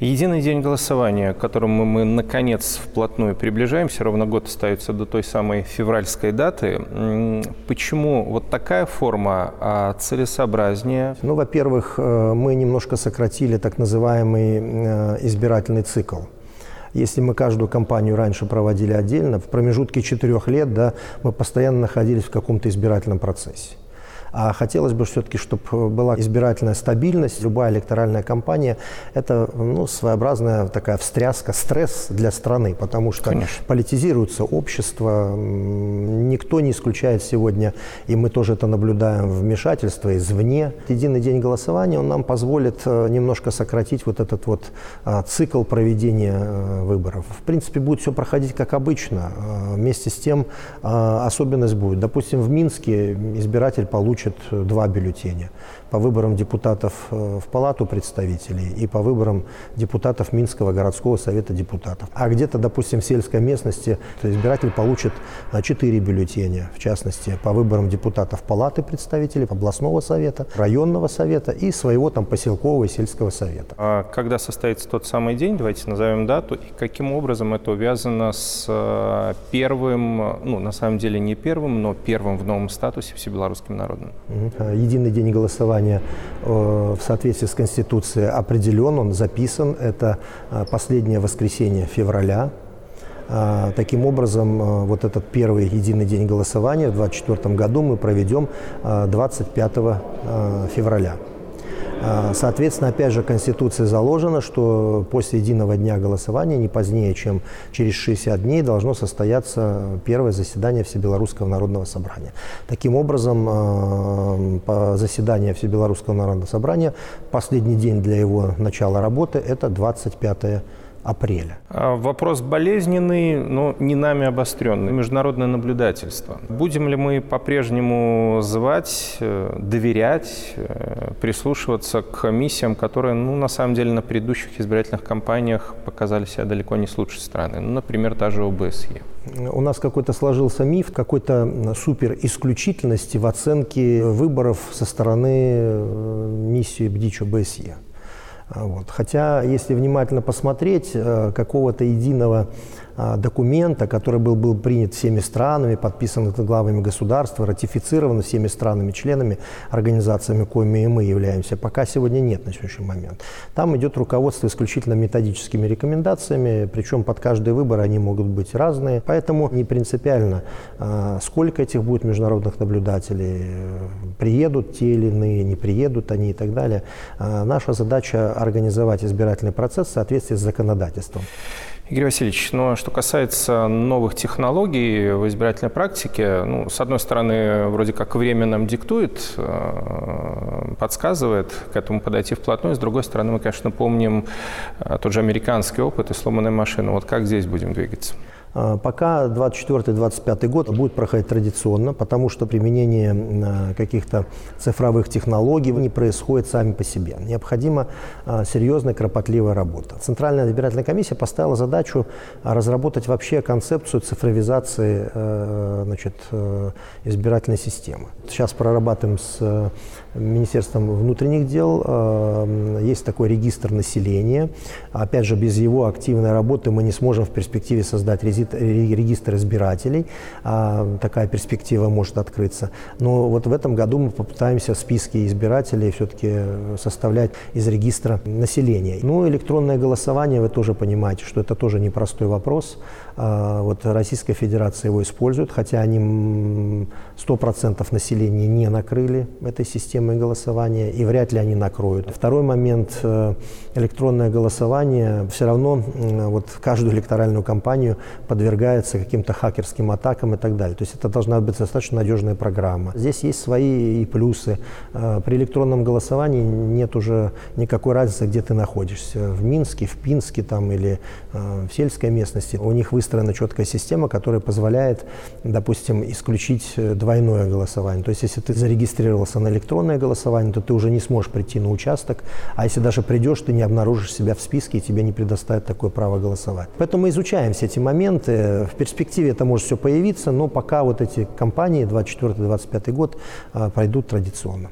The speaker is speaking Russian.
Единый день голосования, к которому мы, наконец, вплотную приближаемся, ровно год остается до той самой февральской даты. Почему вот такая форма а целесообразнее? Ну, во-первых, э, мы немножко сократили так называемый э, избирательный цикл. Если мы каждую кампанию раньше проводили отдельно, в промежутке четырех лет да, мы постоянно находились в каком-то избирательном процессе. А хотелось бы все-таки, чтобы была избирательная стабильность. Любая электоральная кампания – это ну, своеобразная такая встряска, стресс для страны, потому что Конечно. политизируется общество. Никто не исключает сегодня, и мы тоже это наблюдаем, вмешательство извне. Единый день голосования, он нам позволит э, немножко сократить вот этот вот а, цикл проведения э, выборов. В принципе, будет все проходить как обычно. Э, вместе с тем особенность будет. Допустим, в Минске избиратель получит получат два бюллетеня по выборам депутатов э, в Палату представителей и по выборам депутатов Минского городского совета депутатов. А где-то, допустим, в сельской местности избиратель получит э, четыре бюллетеня, в частности, по выборам депутатов Палаты представителей, областного совета, районного совета и своего там поселкового и сельского совета. А когда состоится тот самый день, давайте назовем дату, и каким образом это увязано с э, первым, ну, на самом деле не первым, но первым в новом статусе всебелорусским народным? Единый день голосования э, в соответствии с Конституцией определен, он записан. Это э, последнее воскресенье февраля. Э, таким образом, вот этот первый единый день голосования в 2024 году мы проведем 25 февраля. А, соответственно, опять же, Конституции заложено, что после единого дня голосования, не позднее, чем через 60 дней, должно состояться первое заседание Всебелорусского народного собрания. Таким образом, а, по заседанию Всебелорусского народного собрания, последний день для его начала работы – это 25 апреля. А вопрос болезненный, но не нами обостренный. Международное наблюдательство. Будем ли мы по-прежнему звать, э, доверять, э, прислушиваться к миссиям, которые, ну, на самом деле, на предыдущих избирательных кампаниях показали себя далеко не с лучшей стороны. Ну, например, та же ОБСЕ. У нас какой-то сложился миф какой-то супер исключительности в оценке выборов со стороны э, миссии БДИЧ ОБСЕ. Вот. Хотя, если внимательно посмотреть, э, какого-то единого а, документа, который был, был принят всеми странами, подписан главами государства, ратифицирован всеми странами-членами, организациями, коими и мы являемся, пока сегодня нет на сегодняшний момент. Там идет руководство исключительно методическими рекомендациями, причем под каждый выбор они могут быть разные. Поэтому не принципиально, а, сколько этих будет международных наблюдателей, приедут те или иные, не приедут они и так далее. А, наша задача организовать избирательный процесс в соответствии с законодательством. Игорь Васильевич, ну, а что касается новых технологий в избирательной практике, ну, с одной стороны, вроде как время нам диктует, э, подсказывает к этому подойти вплотную, с другой стороны, мы, конечно, помним э, тот же американский опыт и сломанная машина. Вот как здесь будем двигаться? А, пока 24-25 год будет проходить традиционно, потому что применение а, каких-то цифровых технологий не происходит сами по себе. Необходима а, серьезная, кропотливая работа. Центральная избирательная комиссия поставила задачу разработать вообще концепцию цифровизации значит, э, избирательной системы. Сейчас прорабатываем с э, Министерством внутренних дел. Есть такой регистр населения. Опять же, без его активной работы мы не сможем в перспективе создать резидент регистр избирателей. А, такая перспектива может открыться. Но вот в этом году мы попытаемся списки избирателей все-таки составлять из регистра населения. Ну, электронное голосование, вы тоже понимаете, что это тоже непростой вопрос. А, вот Российская Федерация его использует, хотя они 100% населения не накрыли этой системой голосования, и вряд ли они накроют. Второй момент, э, электронное голосование все равно вот каждую электоральную кампанию подвергается каким-то хакерским атакам и так далее. То есть это должна быть достаточно надежная программа. Здесь есть свои и плюсы. Э, при электронном голосовании нет уже никакой разницы, где ты находишься. В Минске, в Пинске там, или э, в сельской местности. У них выстроена четкая система, которая позволяет, допустим, исключить двойное голосование. То есть если ты зарегистрировался на электронное голосование, то ты уже не сможешь прийти на участок, а если даже придешь, ты не обнаружишь себя в списке, и тебе не предоставят такое право голосовать. Поэтому мы изучаем все эти моменты, моменты. В перспективе это может все появиться, но пока вот эти компании 24-25 год а, пройдут традиционно.